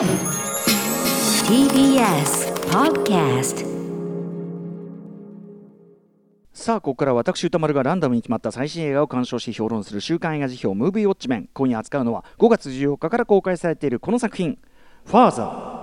TBS Podcast さあここから私歌丸がランダムに決まった最新映画を鑑賞し評論する週刊映画辞表「ムービーウォッチメン」今夜扱うのは5月14日から公開されているこの作品「ファーザー」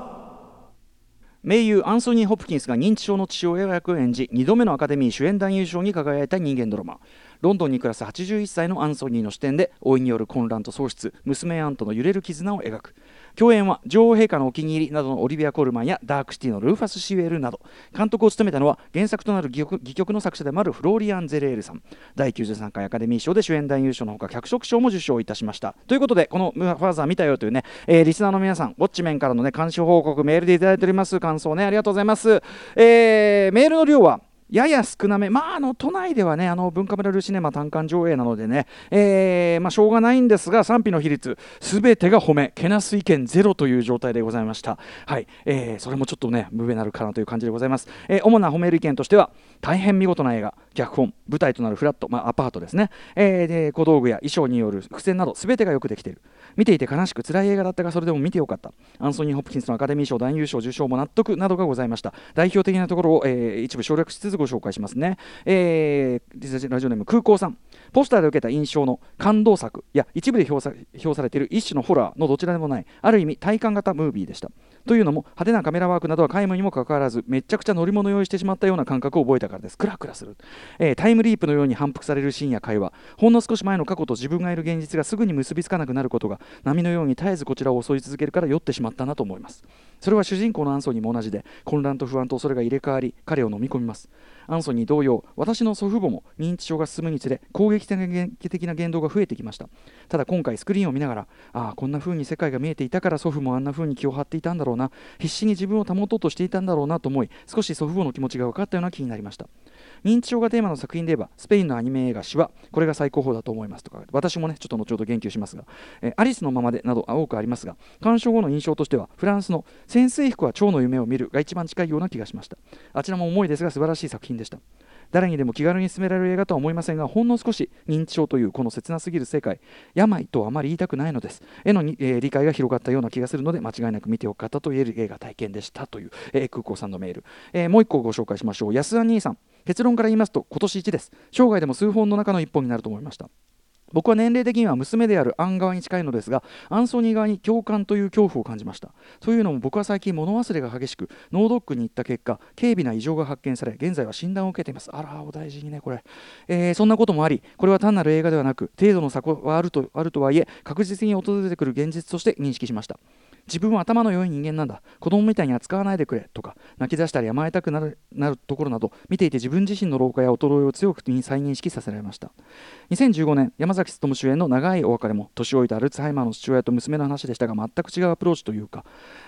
名優アンソニー・ホプキンスが認知症の父親役を演じ2度目のアカデミー主演男優賞に輝いた人間ドラマ。ロンドンに暮らす81歳のアンソニーの視点で老いによる混乱と喪失娘アンとの揺れる絆を描く。共演は女王陛下のお気に入りなどのオリビア・コールマンやダークシティのルーファス・シウェルなど。監督を務めたのは原作となる戯曲の作者でもあるフローリアン・ゼレールさん。第93回アカデミー賞で主演男優賞のほか脚色賞も受賞いたしました。ということでこの「ファーザー見たよ」というね、えーリスナーの皆さんウォッチメンからのね監視報告メールでいただいております。感想ねありがとうございます、えーメールの量はやや少なめ、まあ、あの都内ではね、あの文化村ルシネマ単館上映なのでね、えーまあ、しょうがないんですが、賛否の比率、すべてが褒め、けなす意見ゼロという状態でございました。はい、えーそれもちょっとね、無べなるかなという感じでございます。えー主な褒める意見としては、大変見事な映画、脚本、舞台となるフラット、まあ、アパートですね、えーで小道具や衣装による伏線など、すべてがよくできている。見ていて悲しく辛い映画だったがそれでも見てよかったアンソニー・ホプキンスのアカデミー賞男優賞受賞も納得などがございました代表的なところを、えー一部省略しつつご紹介しますね、えーラジオネーム空港さん。ポスターで受けた印象の感動作や一部で評さ評されている一種のホラーのどちらでもないある意味体感型ムービーでした。というのも派手なカメラワークなどは皆無にもかかわらずめちゃくちゃ乗り物用意してしまったような感覚を覚えたからです。クラクラする、えータイムリープのように反復されるシーンや会話。ほんの少し前の過去と自分がいる現実がすぐに結びつかなくなることが波のように絶えずこちらを襲い続けるから酔ってしまったなと思います。それは主人公のアンソニーも同じで混乱と不安と恐れが入れ替わり彼を飲み込みます。アンソニー同様私の祖父母も認知症が進むにつれ攻撃的な言動が増えてきました。ただ今回スクリーンを見ながらああこんな風に世界が見えていたから祖父もあんな風に気を張っていたんだろうな。必死に自分を保とうとしていたんだろうなと思い少し祖父母の気持ちが分かったような気になりました。認知症がテーマの作品で言えばスペインのアニメ映画「シワ」これが最高峰だと思いますとか私もねちょっと後ほど言及しますが、えーアリスのままでなど多くありますが鑑賞後の印象としてはフランスの潜水服は蝶の夢を見るが一番近いような気がしました。あちらも重いですが素晴らしい作品でした。誰にでも気軽に勧められる映画とは思いませんがほんの少し認知症というこの切なすぎる世界。病とはあまり言いたくないのです。絵のに、えー理解が広がったような気がするので間違いなく見ておく方と言える映画体験でしたという、えー空港さんのメール、えーもう1個ご紹介しましょう。安田兄さん。結論から言いますと今年1です。生涯でも数本の中の1本になると思いました。僕は年齢的には娘であるアン側に近いのですがアンソニー側に共感という恐怖を感じました。というのも僕は最近物忘れが激しく脳ドックに行った結果軽微な異常が発見され現在は診断を受けています。あらお大事にねこれ、えーそんなこともありこれは単なる映画ではなく程度の差はあるとあるとはいえ確実に訪れてくる現実として認識しました。自分は頭の良い人間なんだ。子供みたいに扱わないでくれとか泣き出したり甘えたくなるなるところなど見ていて自分自身の老化や衰えを強く再認識させられました。2015年山崎努主演の長いお別れも年老いたアルツハイマーの父親と娘の話でしたが全く違うアプローチというか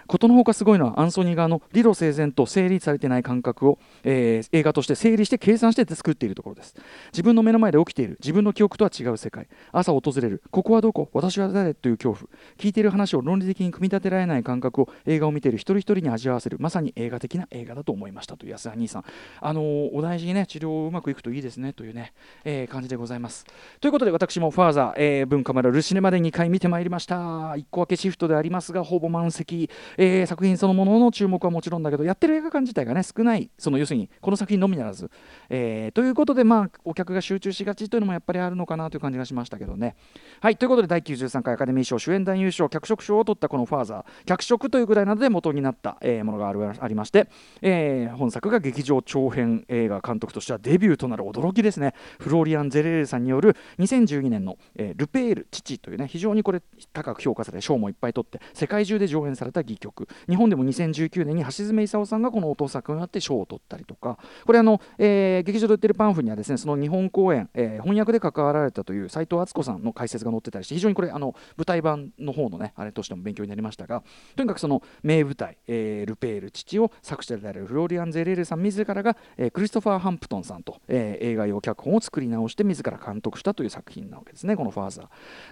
ことのほかすごいのはアンソニー側の理路整然と整理されてない感覚を、えー映画として整理して計算して作っているところです。自分の目の前で起きている自分の記憶とは違う世界。朝訪れるここはどこ？私は誰？という恐怖。聞いている話を論理的に組み立てられない感覚を映画を見ている一人一人に味わわせるまさに映画的な映画だと思いましたという安田兄さん。あのーお大事にね治療うまくいくといいですねというね、えー感じでございます。ということで私もファーザー、えー文化村ルシネまで2回見てまいりました。1個分けシフトでありますがほぼ満席、えー作品そのものの注目はもちろんだけどやってる映画館自体がね少ないその要するにこの作品のみならず、えーということでまあお客が集中しがちというのもやっぱりあるのかなという感じがしましたけどね。はいということで第93回アカデミー賞主演男優賞脚色賞を取ったこのファーザー。脚色というぐらいなので元になった、えーものがあるありまして、えー本作が劇場長編映画監督としてはデビューとなる驚きですね。フローリアン・ゼレールさんによる2012年の、えールペール父というね非常にこれ高く評価され賞もいっぱい取って世界中で上演された戯曲。日本でも2019年に橋爪功さんがこのお父作になって賞を取ったりとか。これあの、えー劇場で売ってるパンフにはですねその日本公演、えー翻訳で関わられたという斉藤敦子さんの解説が載ってたりして非常にこれあの舞台版の方のねあれとしても勉強になりましたがとにかくその名舞台、えールペール父を作者であるフローリアン・ゼレールさん自らが、えークリストファー・ハンプトンさんと、えー映画用脚本を作り直して自ら監督したという作品なわけですねこの「ファーザー」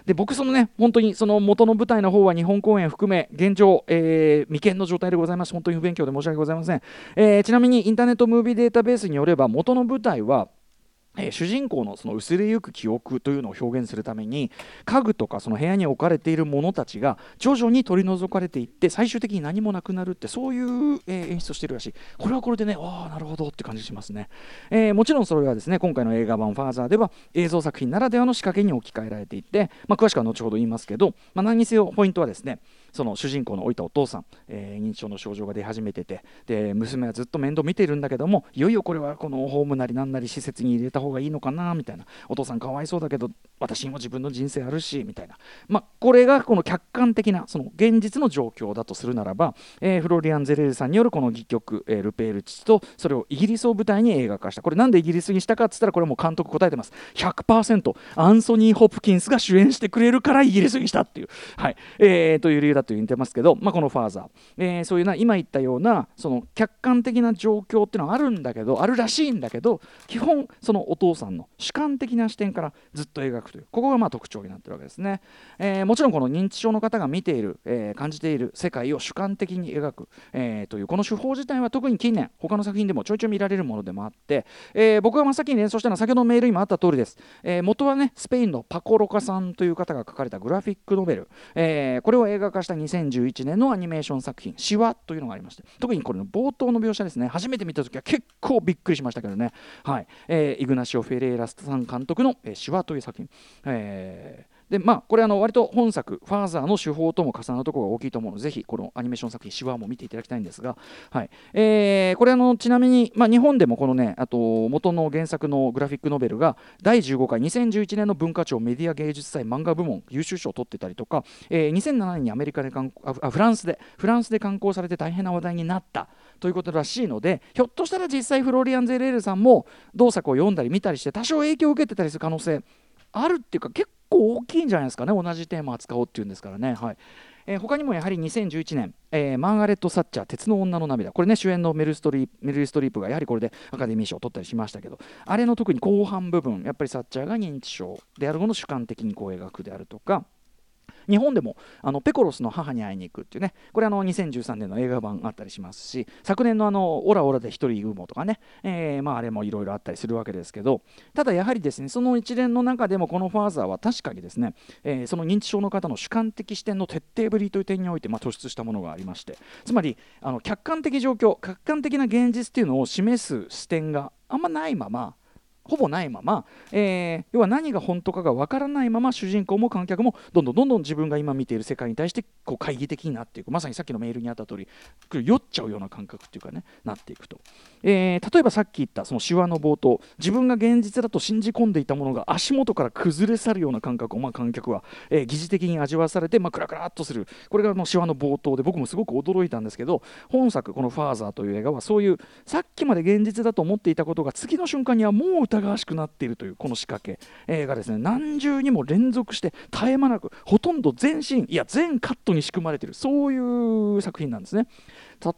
で僕そのね本当にその元の舞台の方は日本公演含め現状、えー未見の状態でございます。本当に不勉強で申し訳ございません、えーちなみにインターネットムービーデータベースによれば元の舞台はえー、主人公のその薄れゆく記憶というのを表現するために家具とかその部屋に置かれているものたちが徐々に取り除かれていって最終的に何もなくなるってそういう、えー、演出をしているらしい。これはこれでねああなるほどって感じしますね、えー、もちろんそれはですね今回の映画版「ファーザー」では映像作品ならではの仕掛けに置き換えられていて、まあ、詳しくは後ほど言いますけど、まあ、何にせよポイントはですねその主人公の老いたお父さん、えー、認知症の症状が出始めててで娘はずっと面倒見てるんだけどもいよいよこれはこのホームなりなんなり施設に入れた方がいいのかなみたいな。お父さんかわいそうだけど私にも自分の人生あるしみたいな、まあ、これがこの客観的なその現実の状況だとするならば、えー、フロリアン・ゼレールさんによるこの戯曲、えー、ルペール父とそれをイギリスを舞台に映画化した。これなんでイギリスにしたかっつったらこれも監督答えてます。100%アンソニー・ホプキンスが主演してくれるからイギリスにしたっていう、はい。えー、という理由だと言ってますけど、まあ、このファーザー、えー、そういうな今言ったようなその客観的な状況っていうのはあるんだけどあるらしいんだけど基本そのお父さんの主観的な視点からずっと描くという。ここがまあ特徴になってるわけですね、えー、もちろんこの認知症の方が見ている、えー、感じている世界を主観的に描く、えー、というこの手法自体は特に近年他の作品でもちょいちょい見られるものでもあって、えー、僕が真っ先に連想したのは先ほどのメールにもあった通りです、えー、元はねスペインのパコロカさんという方が書かれたグラフィックノベル、えー、これを映画化した2011年のアニメーション作品「シワ」というのがありまして特にこれの冒頭の描写ですね。初めて見た時は結構びっくりしましたけどね。はい、えー、イグナシオ・フェレイラスさん監督の「えー、シワ」という作品、えーでまあこれあの割と本作「ファーザー」の手法とも重なるところが大きいと思うのでぜひこのアニメーション作品「シワ」も見ていただきたいんですが、はい。えー、これあのちなみに、まあ、日本でもこのねあと元の原作のグラフィックノベルが第15回2011年の文化庁メディア芸術祭漫画部門優秀賞を取ってたりとか、えー、2007年にアメリカであフランスでフランスで刊行されて大変な話題になったということらしいのでひょっとしたら実際フロリアン・ゼレールさんも同作を読んだり見たりして多少影響を受けてたりする可能性あるっていうか結構大きいんじゃないですかね。同じテーマ扱おうっていうんですからね。はい。えー、他にもやはり2011年、えー、マーガレット・サッチャー鉄の女の涙これね主演のメルストリメルストリープがやはりこれでアカデミー賞を取ったりしましたけどあれの特に後半部分やっぱりサッチャーが認知症であるものを主観的にこう描くであるとか日本でもあのペコロスの母に会いに行くっていうね。これあの2013年の映画版あったりしますし昨年のあのオラオラで一人グモとかね、えー、まああれもいろいろあったりするわけですけど。ただやはりですねその一連の中でもこのファーザーは確かにですね、えー、その認知症の方の主観的視点の徹底ぶりという点において、まあ、突出したものがありまして。つまりあの客観的状況客観的な現実っていうのを示す視点があんまないままほぼないまま、えー、要は何が本当かが分からないまま主人公も観客もどんどんどんどん自分が今見ている世界に対してこう懐疑的になっていく。まさにさっきのメールにあった通り酔っちゃうような感覚っていうかねなっていくと、えー、例えばさっき言ったその手話の冒頭自分が現実だと信じ込んでいたものが足元から崩れ去るような感覚を、まあ、観客は、えー、疑似的に味わわされて、まあ、クラクラっとする。これがの手話の冒頭で僕もすごく驚いたんですけど本作この「ファーザー」という映画はそういうさっきまで現実だと思っていたことが次の瞬間にはもう疑わしくなっているというこの仕掛け、えー、がですね。何重にも連続して絶え間なくほとんど全シーンいや全カットに仕組まれている。そういう作品なんですね。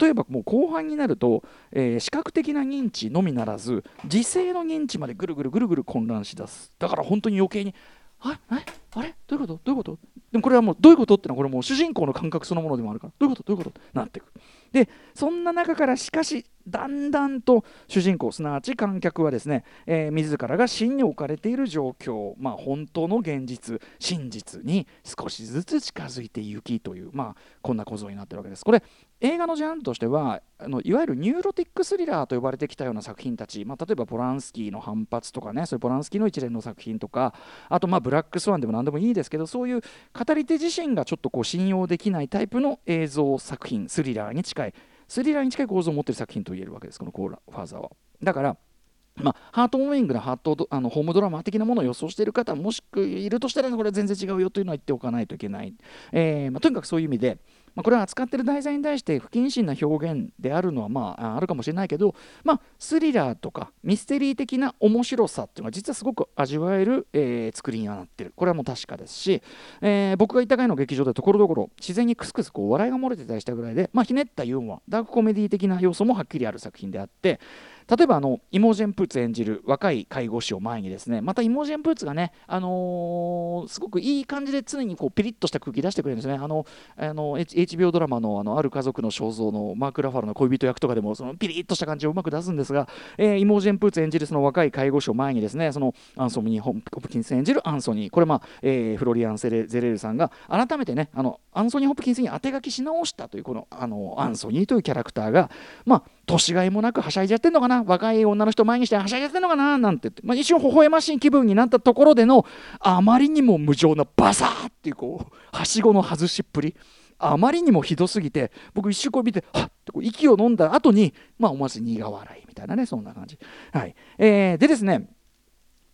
例えばもう後半になると、えー、視覚的な認知のみならず時勢の認知までぐるぐるぐるぐる混乱しだす。だから本当に余計にあれ？あれ？どういうこと？どういうこと？でもこれはもうどういうこと？ってのはこれもう主人公の感覚そのものでもあるから。どういうこと？どういうこと？なっていく。でそんな中からしかしだんだんと主人公すなわち観客はですね、えー、自らが真に置かれている状況、まあ、本当の現実真実に少しずつ近づいていきという、まあ、こんな構造になってるわけです。これ映画のジャンルとしてはあのいわゆるニューロティックスリラーと呼ばれてきたような作品たち、まあ、例えばポランスキーの反発とかねそういうポランスキーの一連の作品とかあとまあブラックスワンでも何でもいいですけどそういう語り手自身がちょっとこう信用できないタイプの映像作品スリラーに近いスリラーに近い構造を持っている作品と言えるわけですこのコーラファーザーは。だからまあ、ハートウォーミングなハートあのホームドラマ的なものを予想している方もしくいるとしたらこれは全然違うよというのは言っておかないといけない、えーまあ、とにかくそういう意味でまあ、これは扱ってる題材に対して不謹慎な表現であるのはまああるかもしれないけど、まあ、スリラーとかミステリー的な面白さっていうのは実はすごく味わえる、えー、作りにはなってる。これはもう確かですし、えー、僕がいた回の劇場でところどころ自然にクスクスこう笑いが漏れてたりしたぐらいで、まあ、ひねったユーモアダークコメディ的な要素もはっきりある作品であって例えばあのイモジェン・プーツ演じる若い介護士を前にですねまたイモジェン・プーツがね、あのー、すごくいい感じで常にこうピリッとした空気出してくれるんですね。あのあの HBO ドラマのあのある家族の肖像のマーク・ラファルの恋人役とかでもそのピリッとした感じをうまく出すんですが、えー、イモジェン・プーツ演じるその若い介護士を前にですねそのアンソニー・ホプキンス演じるアンソニー。これまあ、えー、フロリアン・セレゼレルさんが改めてねあのアンソニー・ホプキンスに当て書きし直したというこのあのアンソニーというキャラクターがまあ年がいもなくはしゃいじゃってんのかな？若い女の人前にしてはしゃいじゃってんのかな？なんて言って、まあ、一瞬微笑ましい気分になったところでのあまりにも無情なバサーっていうこうはしごの外しっぷり。あまりにもひどすぎて僕一瞬こう見てはっ！とこう息を飲んだ後にまあ思わず苦笑いみたいなねそんな感じ。はい。えー、でですね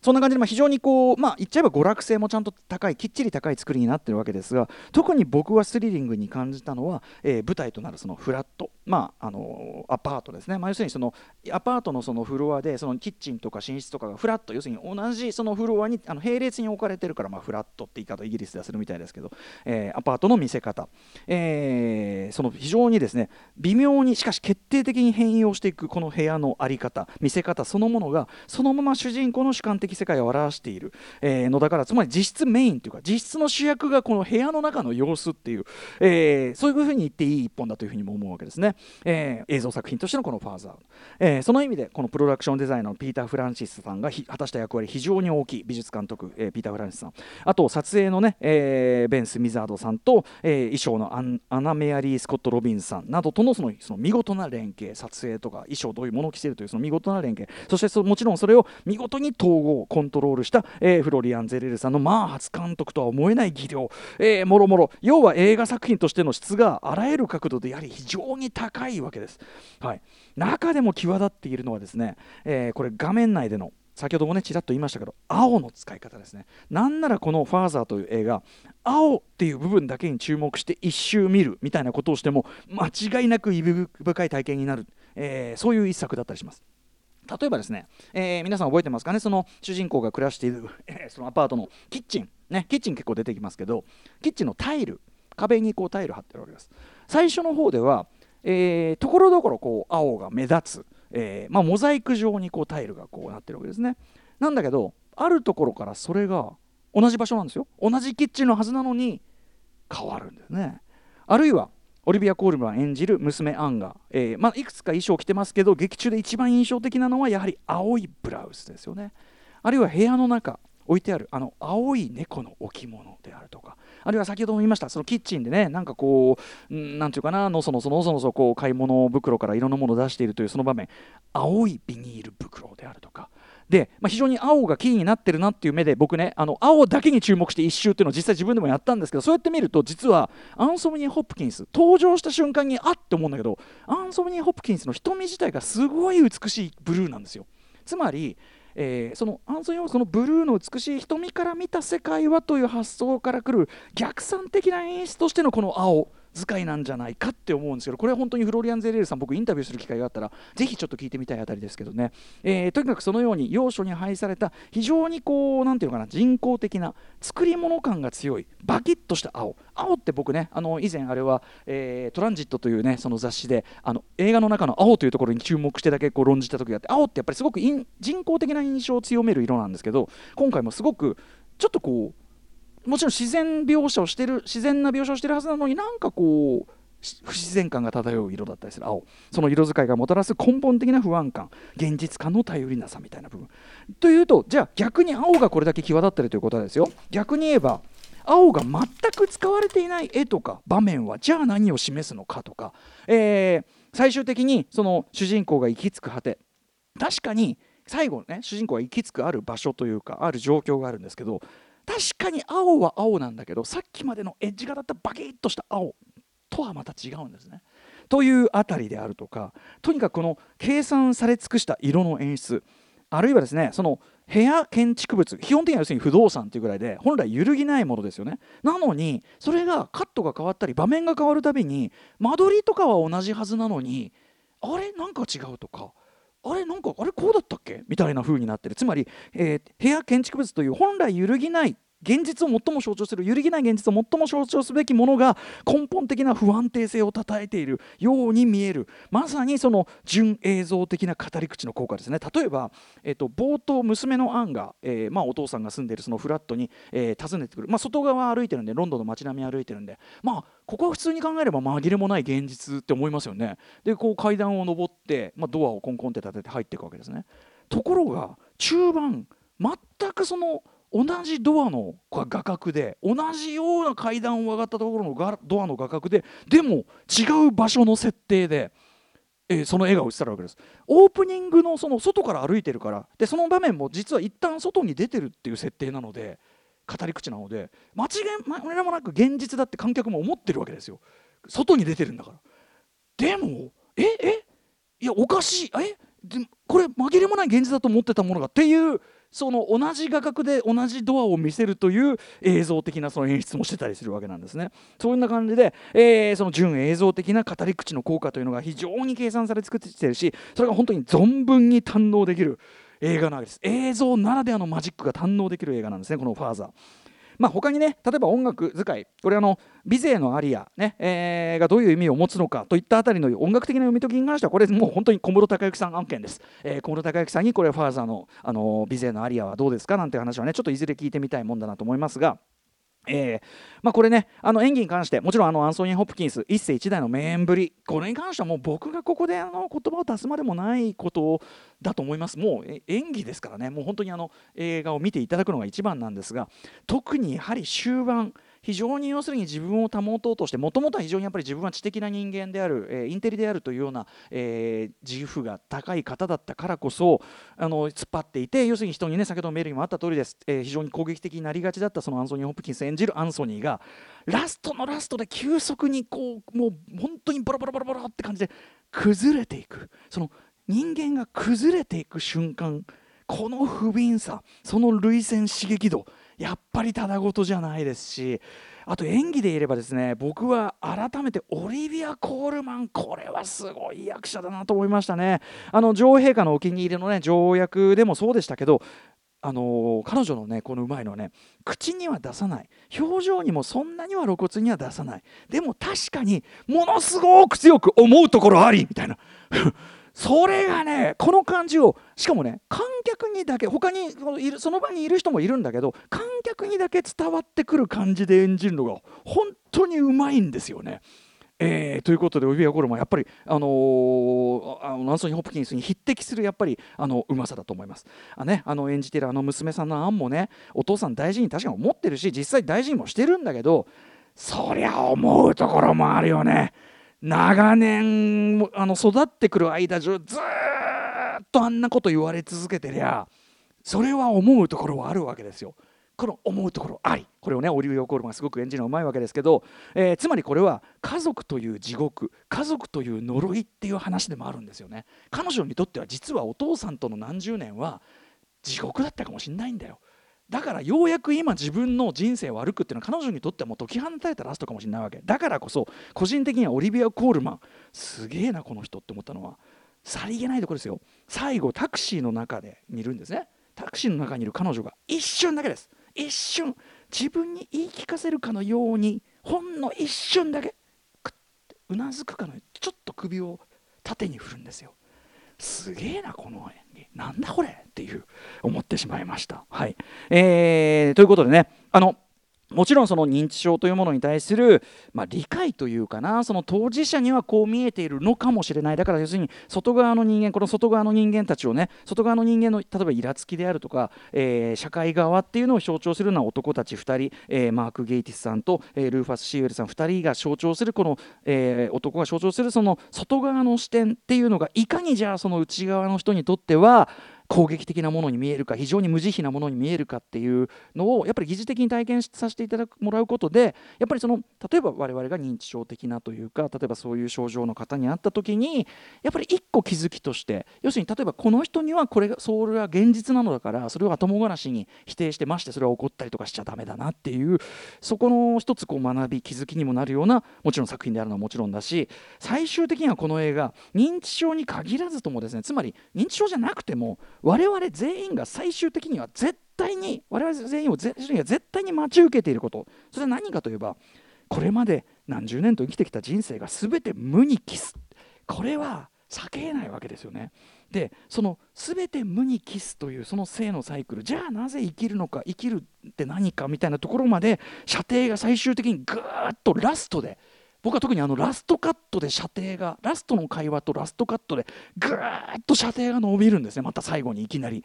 そんな感じで、ま、非常にこう、まあ、言っちゃえば娯楽性もちゃんと高いきっちり高い作りになってるわけですが特に僕はスリリングに感じたのは、えー、舞台となるそのフラット、まあ、あのアパートですね、まあ、要するにそのアパートのそのフロアでそのキッチンとか寝室とかがフラット。要するに同じそのフロアにあの並列に置かれてるから、まあ、フラットって言い方イギリスではするみたいですけど、えー、アパートの見せ方、えー、その非常にですね微妙にしかし決定的に変容していくこの部屋の在り方見せ方そのものがそのまま主人公の主観的的世界を表している、え、のだからつまり実質メインというか実質の主役がこの部屋の中の様子っていう、え、そういうふうに言っていい一本だというふうにも思うわけですね、え、映像作品としてのこの「ファーザー」えー、その意味でこのプロダクションデザイナーのピーター・フランシスさんが果たした役割非常に大きい美術監督、えー、ピーター・フランシスさん。あと撮影のね、え、ベンス・ミザードさんと、え、衣装のアンアナ・メアリー・スコット・ロビンさんなどとのそのその見事な連携撮影とか衣装どういうものを着せるというその見事な連携。そしてそもちろんそれを見事に統合コントロールした、えー、フロリアン・ゼレルさんのまあ初監督とは思えない技量、えー、もろもろ。要は映画作品としての質があらゆる角度でやはり非常に高いわけです、はい、中でも際立っているのはですね、えー、これ画面内での先ほどもねちらっと言いましたけど青の使い方ですね。なんならこの「ファーザー」という映画青っていう部分だけに注目して一周見るみたいなことをしても間違いなく意味深い体験になる、えー、そういう一作だったりします。例えばですね、えー、皆さん覚えてますかね？その主人公が暮らしている、そのアパートのキッチン。ねキッチン結構出てきますけどキッチンのタイル壁にこうタイル貼ってるわけです。最初の方ではところどころこう青が目立つ、えー、まあ、モザイク状にこうタイルがこうなってるわけですね。なんだけどあるところからそれが同じ場所なんですよ。同じキッチンのはずなのに変わるんですね。あるいはオリビア・コールマン演じる娘アンが、えーまあ、いくつか衣装を着てますけど劇中で一番印象的なのはやはり青いブラウスですよね。あるいは部屋の中置いてあるあの青い猫の置物であるとか。あるいは先ほども言いましたそのキッチンでねなんかこう何て言うかなのそのそのそのそこう買い物袋からいろんなものを出しているというその場面。青いビニール袋であるとか。で、まあ、非常に青がキーになってるなっていう目で僕ねあの青だけに注目して一周っていうのを実際自分でもやったんですけどそうやって見ると実はアンソムニー・ホップキンス登場した瞬間にあって思うんだけどアンソムニー・ホップキンスの瞳自体がすごい美しいブルーなんですよ。つまりえー、そのアンソニー・そのブルーの美しい瞳から見た世界はという発想からくる逆算的な演出としてのこの青。使いなんじゃないかって思うんですけどこれは本当にフロリアン・ゼレールさん僕インタビューする機会があったらぜひちょっと聞いてみたいあたりですけどね、えー、とにかくそのように要所に配された非常にこう何ていうのかな人工的な作り物感が強いバキッとした青。青って僕ねあの以前あれは、えー、トランジットというねその雑誌であの映画の中の青というところに注目してだけこう論じた時があって青ってやっぱりすごく人工的な印象を強める色なんですけど今回もすごくちょっとこうもちろん自然描写をしてる自然な描写をしてるはずなのになんかこう不自然感が漂う色だったりする。青。その色使いがもたらす根本的な不安感。現実感の頼りなさみたいな部分。というとじゃあ逆に青がこれだけ際立ってるということですよ。逆に言えば青が全く使われていない絵とか場面はじゃあ何を示すのかとか、えー、最終的にその主人公が行き着く果て。確かに最後ね主人公が行き着くある場所というかある状況があるんですけど確かに青は青なんだけどさっきまでのエッジがだったバキッとした青とはまた違うんですね。というあたりであるとかとにかくこの計算され尽くした色の演出あるいはですねその部屋建築物基本的には要するに不動産というぐらいで本来揺るぎないものですよねなのにそれがカットが変わったり場面が変わるたびに間取りとかは同じはずなのにあれ？なんか違うとかあれなんかあれこうだったっけ？みたいな風になってる。つまり、えー、部屋建築物という本来揺るぎない現実を最も象徴する揺るぎない現実を最も象徴すべきものが根本的な不安定性をたたえているように見える。まさにその純映像的な語り口の効果ですね。例えば、えーと、冒頭娘のアンが、えー、まあ、お父さんが住んでいるそのフラットに、えー、訪ねてくる、まあ、外側歩いてるんでロンドンの街並み歩いてるんで。まあここは普通に考えれば紛れもない現実って思いますよね。でこう階段を上って、まあ、ドアをコンコンって立てて入っていくわけですね。ところが中盤全くその同じドアの画角で同じような階段を上がったところのドアの画角ででも違う場所の設定で、えー、その絵が映されるわけです。オープニングのその外から歩いてるからでその場面も実は一旦外に出てるっていう設定なので語り口なので間違いもなく現実だって観客も思ってるわけですよ。外に出てるんだから。でもええいやおかしいえでこれ紛れもない現実だと思ってたものがっていうその同じ画角で同じドアを見せるという映像的なその演出もしてたりするわけなんですね。そんな感じで、えー、その純映像的な語り口の効果というのが非常に計算され作ってきてるしそれが本当に存分に堪能できる映画なわけです映像ならではのマジックが堪能できる映画なんですねこの「ファーザー」まあ、他にね例えば音楽使いこれあの美勢のアリアね、えー、がどういう意味を持つのかといったあたりの音楽的な読み解きに関してはこれもう本当に小室孝之さん案件です、えー、小室孝之さんにこれファーザーの、あの美勢のアリアはどうですかなんて話はねちょっといずれ聞いてみたいもんだなと思いますがえーまあ、これねあの演技に関してもちろんあのアンソニー・ホプキンス一世一代の名演ぶり。これに関してはもう僕がここであの言葉を出すまでもないことだと思います。もう演技ですからね。もう本当にあの映画を見ていただくのが一番なんですが特にやはり終盤非常に要するに自分を保とうとしてもともとは非常にやっぱり自分は知的な人間である、えー、インテリであるというような、えー、自負が高い方だったからこそあの突っ張っていて要するに人にね先ほどメールにもあった通りです、えー、非常に攻撃的になりがちだったそのアンソニー・ホプキンス演じるアンソニーがラストのラストで急速にこうもう本当にボロボロボロボロって感じで崩れていく。その人間が崩れていく瞬間この不憫さその涙腺刺激度やっぱりただごとじゃないですしあと演技で言えばですね僕は改めてオリビア・コールマンこれはすごい役者だなと思いましたね。あの女王陛下のお気に入りのね条約でもそうでしたけどあの彼女のねこのうまいのはね口には出さない。表情にもそんなには露骨には出さない。でも確かにものすごく強く思うところありみたいな。それがねこの感じをしかもね観客にだけ他にその場にいる人もいるんだけど観客にだけ伝わってくる感じで演じるのが本当にうまいんですよね。えー、ということでオリビア・ゴルマやっぱり、あのー、あのアンソニー・ホプキンスに匹敵するやっぱりあのうまさだと思います。あね、あの演じてるあの娘さんのアンもねお父さん大事に確かに思ってるし実際大事にもしてるんだけどそりゃ思うところもあるよね。長年あの育ってくる間中ずっとあんなこと言われ続けてりゃそれは思うところはあるわけですよ。この思うところあり。これをねオリビア・コールマンがすごく演じるのうまいわけですけど、えー、つまりこれは家族という地獄家族という呪いっていう話でもあるんですよね。彼女にとっては実はお父さんとの何十年は地獄だったかもしれないんだよ。だからようやく今自分の人生を歩くっていうのは彼女にとってはもう解き放たれたラストかもしれないわけ。だからこそ個人的にはオリビア・コールマンすげえなこの人って思ったのはさりげないところですよ。最後タクシーの中で見るんですねタクシーの中にいる彼女が一瞬だけです一瞬自分に言い聞かせるかのようにほんの一瞬だけうなずくかのようにちょっと首を縦に振るんですよ。すげえなこの演技なんだこれっていう思ってしまいました。はいえー、ということでねあのもちろんその認知症というものに対する、まあ、理解というかなその当事者にはこう見えているのかもしれない。だから要するに外側の人間この外側の人間たちをね外側の人間の例えばイラつきであるとか、えー、社会側っていうのを象徴するのは男たち2人、えー、マーク・ゲイティスさんと、えー、ルーファス・シーウェルさん2人が象徴するこの、え男が象徴するその外側の視点っていうのがいかにじゃあその内側の人にとっては攻撃的なものに見えるか非常に無慈悲なものに見えるかっていうのをやっぱり疑似的に体験させていただくもらうことでやっぱりその例えば我々が認知症的なというか例えばそういう症状の方に会った時にやっぱり一個気づきとして要するに例えばこの人にはこれがそれは現実なのだからそれを後もがなしに否定してましてそれは怒ったりとかしちゃだめだなっていうそこの一つこう学び気づきにもなるようなもちろん作品であるのはもちろんだし最終的にはこの映画認知症に限らずともですねつまり認知症じゃなくても我々全員が最終的には絶対に我々全員を全員が絶対に待ち受けていること。それは何かといえばこれまで何十年と生きてきた人生が全て無に帰す。これは避けないわけですよね。でその全て無に帰すというその性のサイクル。じゃあなぜ生きるのか生きるって何かみたいなところまで射程が最終的にぐーっとラストで僕は特にあのラストカットで射程がラストの会話とラストカットでぐーっと射程が伸びるんですね。また最後にいきなり。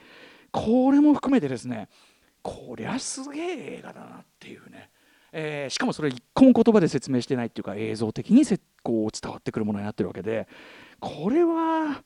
これも含めてですねこりゃすげえ映画だなっていうね、えー、しかもそれ一個も言葉で説明してないっていうか映像的にこう伝わってくるものになってるわけでこれは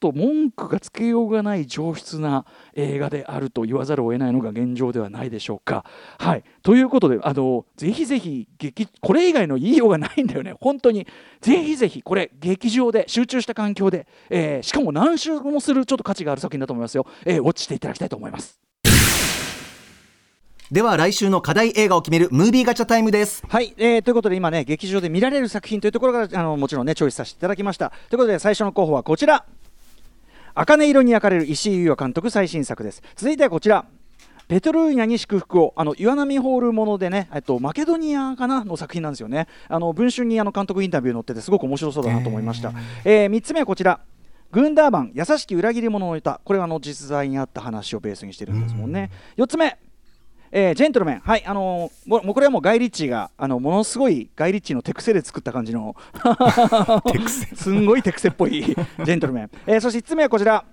と文句がつけようがない上質な映画であると言わざるを得ないのが現状ではないでしょうか。はい、ということであのぜひぜひ劇これ以外の言いようがないんだよね。本当に。ぜひぜひこれ劇場で集中した環境で、えー、しかも何周もするちょっと価値がある作品だと思いますよ、えー、ウォッチしていただきたいと思います。では来週の課題映画を決めるムービーガチャタイムです。はい、えー、ということで今ね劇場で見られる作品というところからあのもちろんねチョイスさせていただきました。ということで最初の候補はこちら茜色に焼かれる石井優也監督最新作です。続いてはこちら。ペトルーニャに祝福をあの岩波ホールものでね、えっと、マケドニアかなの作品なんですよね。あの文春にあの監督インタビュー載っててすごく面白そうだなと思いました、えー、3つ目はこちら。グンダーバン優しき裏切り者の歌これはあの実在にあった話をベースにしてるんですもんね、4つ目えー、ジェントルメン、はい、あのー、もうこれはもうガイ・リッチーがあのものすごいガイ・リッチーの手癖で作った感じの すんごい手癖っぽい ジェントルメン、えー、そして5つ目はこちら、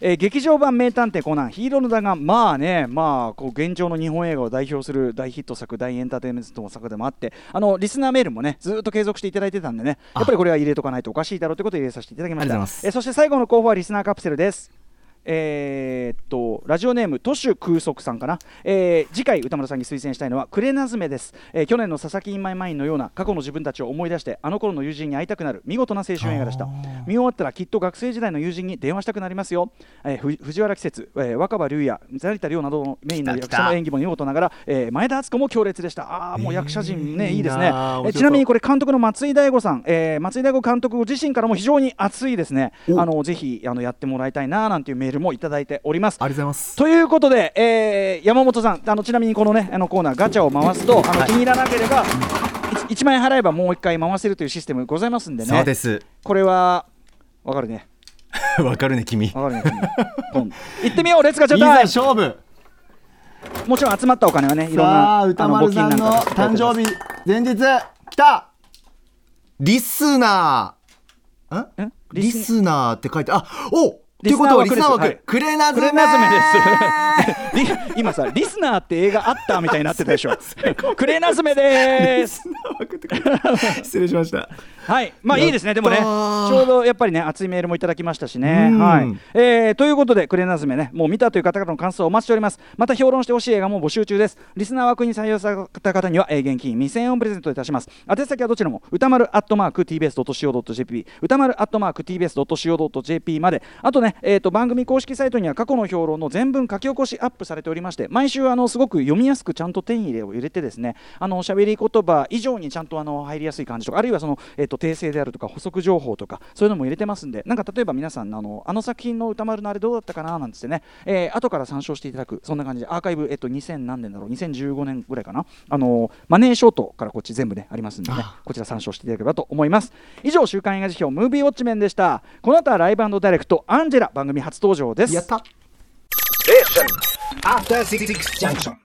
えー、劇場版名探偵コナン。ヒーローのだがまあねまあこう現状の日本映画を代表する大ヒット作大エンターテインメントの作でもあってあのリスナーメールもねずっと継続していただいてたんでねやっぱりこれは入れとかないとおかしいだろうということで入れさせていただきました。えー、そして最後の候補はリスナーカプセルですえー、っとラジオネーム都市空足さんかな、えー、次回歌丸さんに推薦したいのはクレナズメです、えー、去年の佐々木インマイマインのような過去の自分たちを思い出してあの頃の友人に会いたくなる見事な青春映画でした。見終わったらきっと学生時代の友人に電話したくなりますよ、えー、藤原季節、えー、若葉龍也成田凌などのメインの役者の演技も見事ながら、えー、前田敦子も強烈でした。ああもう役者陣ね、いいですね、えー、ちなみにこれ監督の松井大悟さん、えー、松井大悟監督自身からも非常に熱いですね。あのぜひあのやってもらいたいななんていうメールもいただいております。ありがとうございます。ということで、えー、山本さんあのちなみにこのねあのコーナーガチャを回すとあの、気に入らなければ1万円払えばもう1回回せるというシステムございますんでね。そうです。これはわかるね。わかるね君。わかるね君。行ってみようレッツガチャタイム。勝負。もちろん集まったお金はねいろんな歌丸さんの誕生日前日来た。リスナー。んリスナーって書いてあおということはリスナー枠、クレナズメです。今さリスナーって映画あったみたいになってたでしょ？クレナズメです。失礼しましたはい。まあいいですね。でもね。ちょうどやっぱりね熱いメールもいただきましたしね。はい、えー、ということでクレナズメねもう見たという方々の感想をお待ちしております。また評論してほしい映画も募集中です。リスナー枠に採用された方には、えー、現金2000円をプレゼントいたします。宛先はどちらも歌丸アットマーク TBS.CO.JP 歌丸アットマーク TBS.CO.JP まで。あとねえーと、番組公式サイトには過去の評論の全文書き起こしアップされておりまして毎週あのすごく読みやすくちゃんと点入れを入れてですねあの喋り言葉以上にちゃんとあの入りやすい感じとかあるいはその、えーと、訂正であるとか補足情報とかそういうのも入れてますんでなんか例えば皆さんあのあの作品の歌丸のあれどうだったかななんつってね、えー、後から参照していただくそんな感じでアーカイブ、えーと、2000何年だろう2015年ぐらいかな。あのマネーショートからこっち全部ねありますんでね。こちら参照していただければと思います。以上週刊映画辞表ムービーウォッチメンでした。この後はライブダイレクトアンジェラ番組初登場です。やった